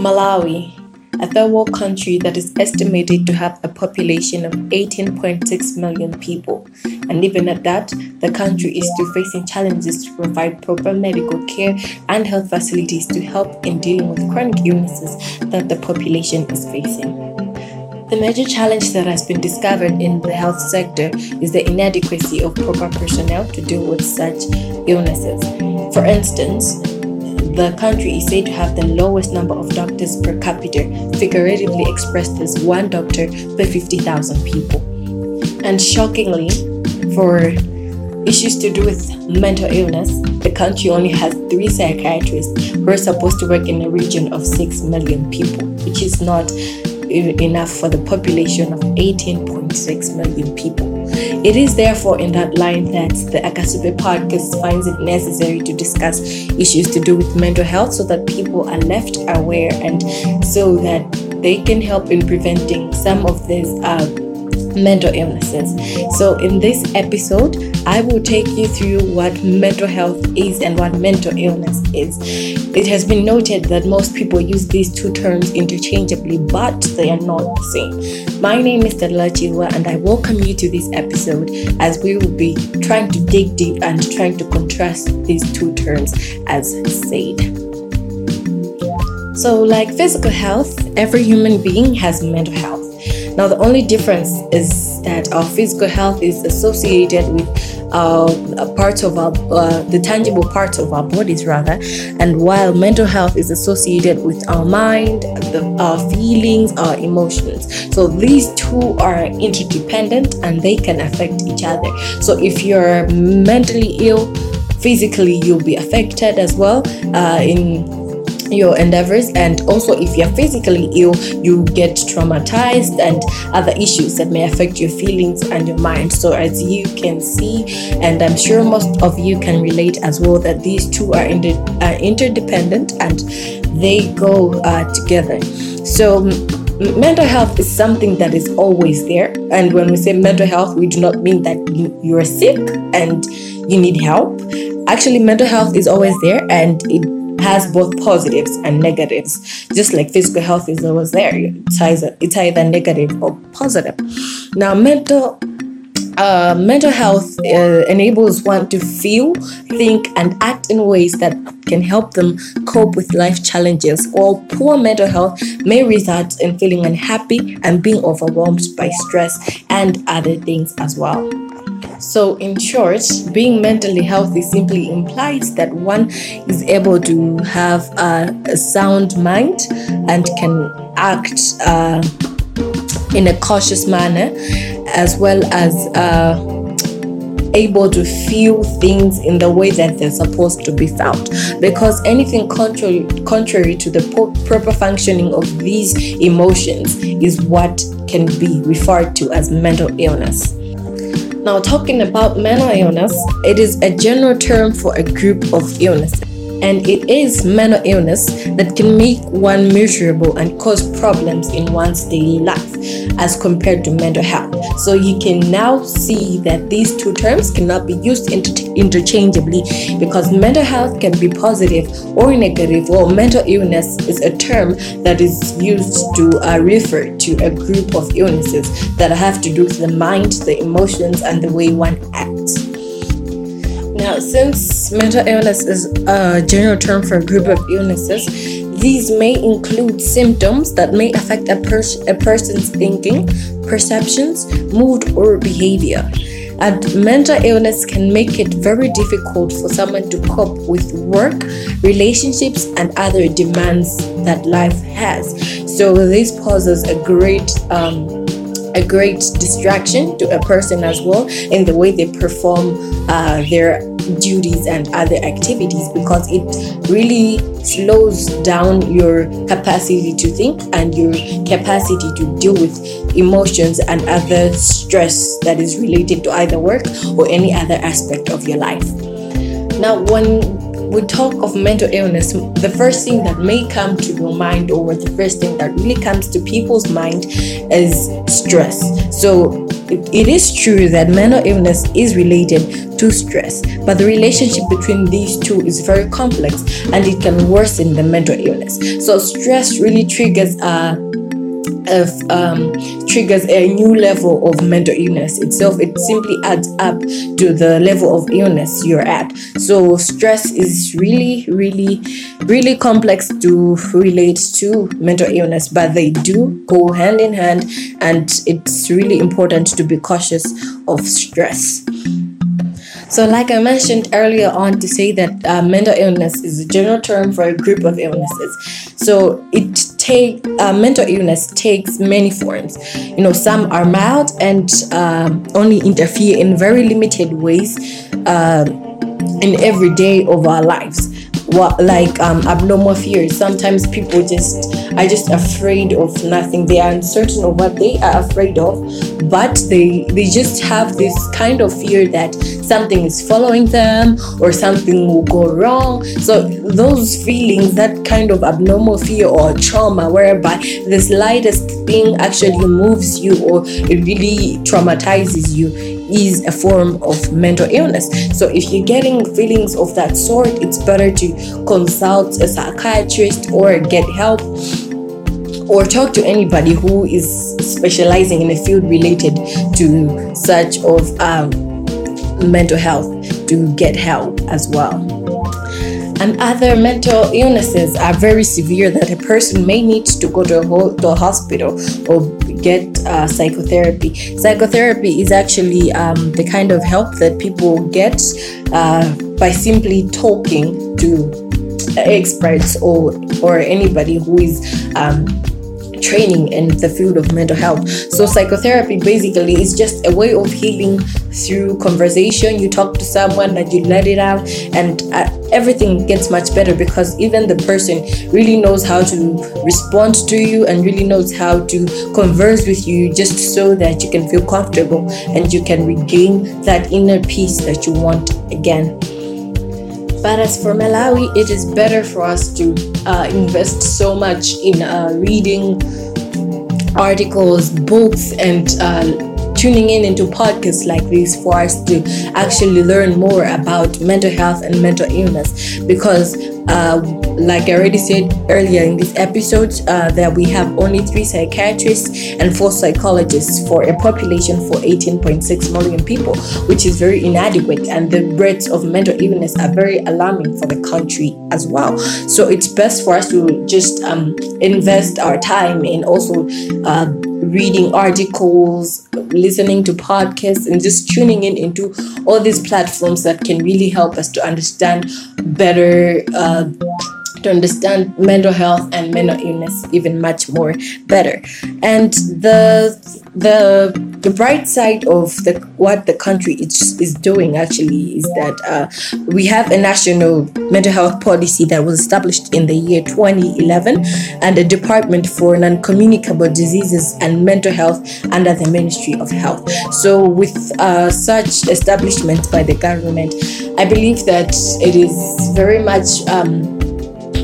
Malawi, a third world country that is estimated to have a population of 18.6 million people. And even at that, the country is still facing challenges to provide proper medical care and health facilities to help in dealing with chronic illnesses that the population is facing. The major challenge that has been discovered in the health sector is the inadequacy of proper personnel to deal with such illnesses. For instance, the country is said to have the lowest number of doctors per capita, figuratively expressed as one doctor per 50,000 people. And shockingly, for issues to do with mental illness, the country only has three psychiatrists who are supposed to work in a region of 6 million people, which is not enough for the population of 18.6 million people. It is therefore in that line that the Akasupe podcast finds it necessary to discuss issues to do with mental health so that people are left aware and so that they can help in preventing some of these uh, mental illnesses. So, in this episode, I will take you through what mental health is and what mental illness is. It has been noted that most people use these two terms interchangeably, but they are not the same. My name is Stella Chilwa, and I welcome you to this episode as we will be trying to dig deep and trying to contrast these two terms as said. So, like physical health, every human being has mental health. Now, the only difference is that our physical health is associated with uh, a part of our, uh, the tangible parts of our bodies, rather, and while mental health is associated with our mind, the, our feelings, our emotions. So these two are interdependent and they can affect each other. So if you're mentally ill, physically you'll be affected as well uh, in your endeavors and also if you're physically ill you get traumatized and other issues that may affect your feelings and your mind. So as you can see and i'm sure most of you can relate as well that these two are, inter- are interdependent and they go uh, together. So mental health is something that is always there. And when we say mental health we do not mean that you are sick and you need help. Actually mental health is always there and it has both positives and negatives, just like physical health is always there. It's either, it's either negative or positive. Now, mental uh, mental health uh, enables one to feel, think, and act in ways that can help them cope with life challenges. While poor mental health may result in feeling unhappy and being overwhelmed by stress and other things as well. So, in short, being mentally healthy simply implies that one is able to have a, sound mind and can act uh, in a cautious manner, as well as uh, able to feel things in the way that they're supposed to be felt because anything contrary contrary to the proper functioning of these emotions is what can be referred to as mental illness now, talking about mental illness, it is a general term for a group of illnesses and it is mental illness that can make one miserable and cause problems in one's daily life as compared to mental health. So you can now see that these two terms cannot be used inter- interchangeably because mental health can be positive or negative, while mental illness is a term that is used to uh, refer to a group of illnesses that have to do with the mind, the emotions, and the way one acts. Now, since mental illness is a general term for a group of illnesses, these may include symptoms that may affect a, pers- a person's thinking, perceptions, mood, or behavior. And mental illness can make it very difficult for someone to cope with work, relationships, and other demands that life has. So, this poses a great um, a great distraction to a person as well in the way they perform uh, their duties and other activities because it really slows down your capacity to think and your capacity to deal with emotions and other stress that is related to either work or any other aspect of your life. Now, when we talk of mental illness, the first thing that may come to your mind, or the first thing that really comes to people's mind, is stress. So, it, is true that mental illness is related to stress, but the relationship between these two is very complex and it can worsen the mental illness. So, stress really triggers a of um, triggers a new level of mental illness itself it simply adds up to the level of illness you're at. So stress is really really really complex to relate to mental illness but they do go hand in hand and it's really important to be cautious of stress so, like I mentioned earlier on, to say that uh, mental illness is a general term for a group of illnesses. So, it take uh, mental illness takes many forms. You know, some are mild and um, only interfere in very limited ways uh, in every day of our lives what like um, abnormal fears. Sometimes people just are just afraid of nothing. They are uncertain of what they are afraid of, but they they just have this kind of fear that something is following them or something will go wrong. So those feelings, that kind of abnormal fear or trauma, whereby the slightest thing actually moves you or it really traumatizes you is a form of mental illness. So if you're getting feelings of that sort, it's better to consult a psychiatrist or get help or talk to anybody who is specializing in a field related to such of um, mental health to get help as well and other mental illnesses are very severe that a person may need to go to a, ho- to a hospital or get uh, psychotherapy. Psychotherapy is actually um, the kind of help that people get uh, by simply talking to experts or or anybody who is um, training in the field of mental health. So, psychotherapy basically is just a way of healing through conversation. You talk to someone and you let it out, and uh, everything gets much better because even the person really knows how to respond to you and really knows how to converse with you just so that you can feel comfortable and you can regain that inner peace that you want again. But as for Malawi, it is better for us to uh, invest so much in uh, reading articles, books, and uh, tuning in into podcasts like this for us to actually learn more about mental health and mental illness because uh, like I already said earlier in this episode, uh, that we have only three psychiatrists and four psychologists for a population for 18.6 million people, which is very inadequate. And the rates of mental illness are very alarming for the country as well. So it's best for us to just um, invest our time in also uh, reading articles, listening to podcasts, and just tuning in into all these platforms that can really help us to understand better. Uh, to understand mental health and mental illness even much more better. And the the the bright side of the what the country is, is doing actually is that uh, we have a national mental health policy that was established in the year 2011 and a department for non-communicable diseases and mental health under the ministry of health so with uh, such establishment by the government i believe that it is very much um,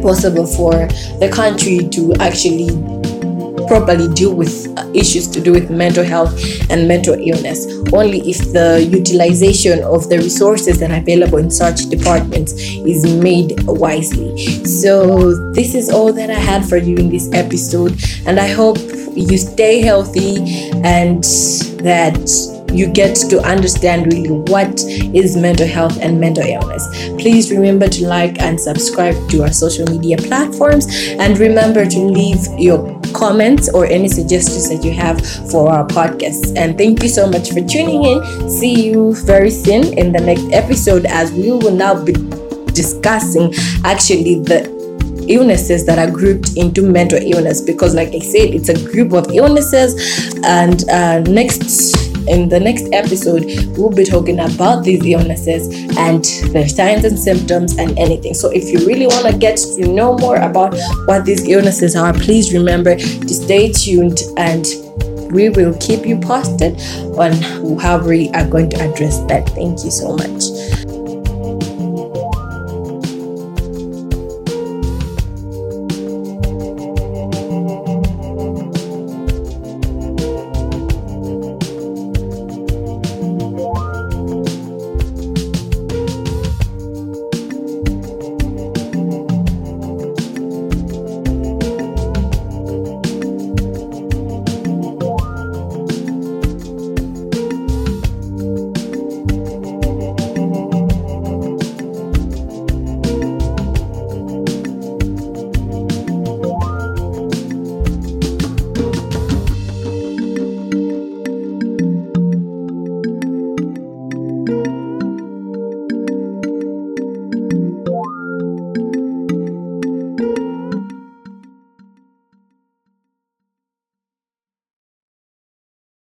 possible for the country to actually properly deal with uh, issues to do with mental health and mental illness only if the utilization of the resources that are available in such departments is made wisely. So, this is all that I had for you in this episode, and I hope you stay healthy and that you get to understand really what is mental health and mental illness. Please remember to like and subscribe to our social media platforms and remember to leave your comments or any suggestions that you have for our podcast. And thank you so much for tuning in. See you very soon in the next episode as we will now be discussing actually the illnesses that are grouped into mental illness because like i said it's a group of illnesses and uh, next in the next episode, we'll be talking about these illnesses and their signs and symptoms and anything. So, if you really want to get to know more about what these illnesses are, please remember to stay tuned and we will keep you posted on how we are going to address that. Thank you so much.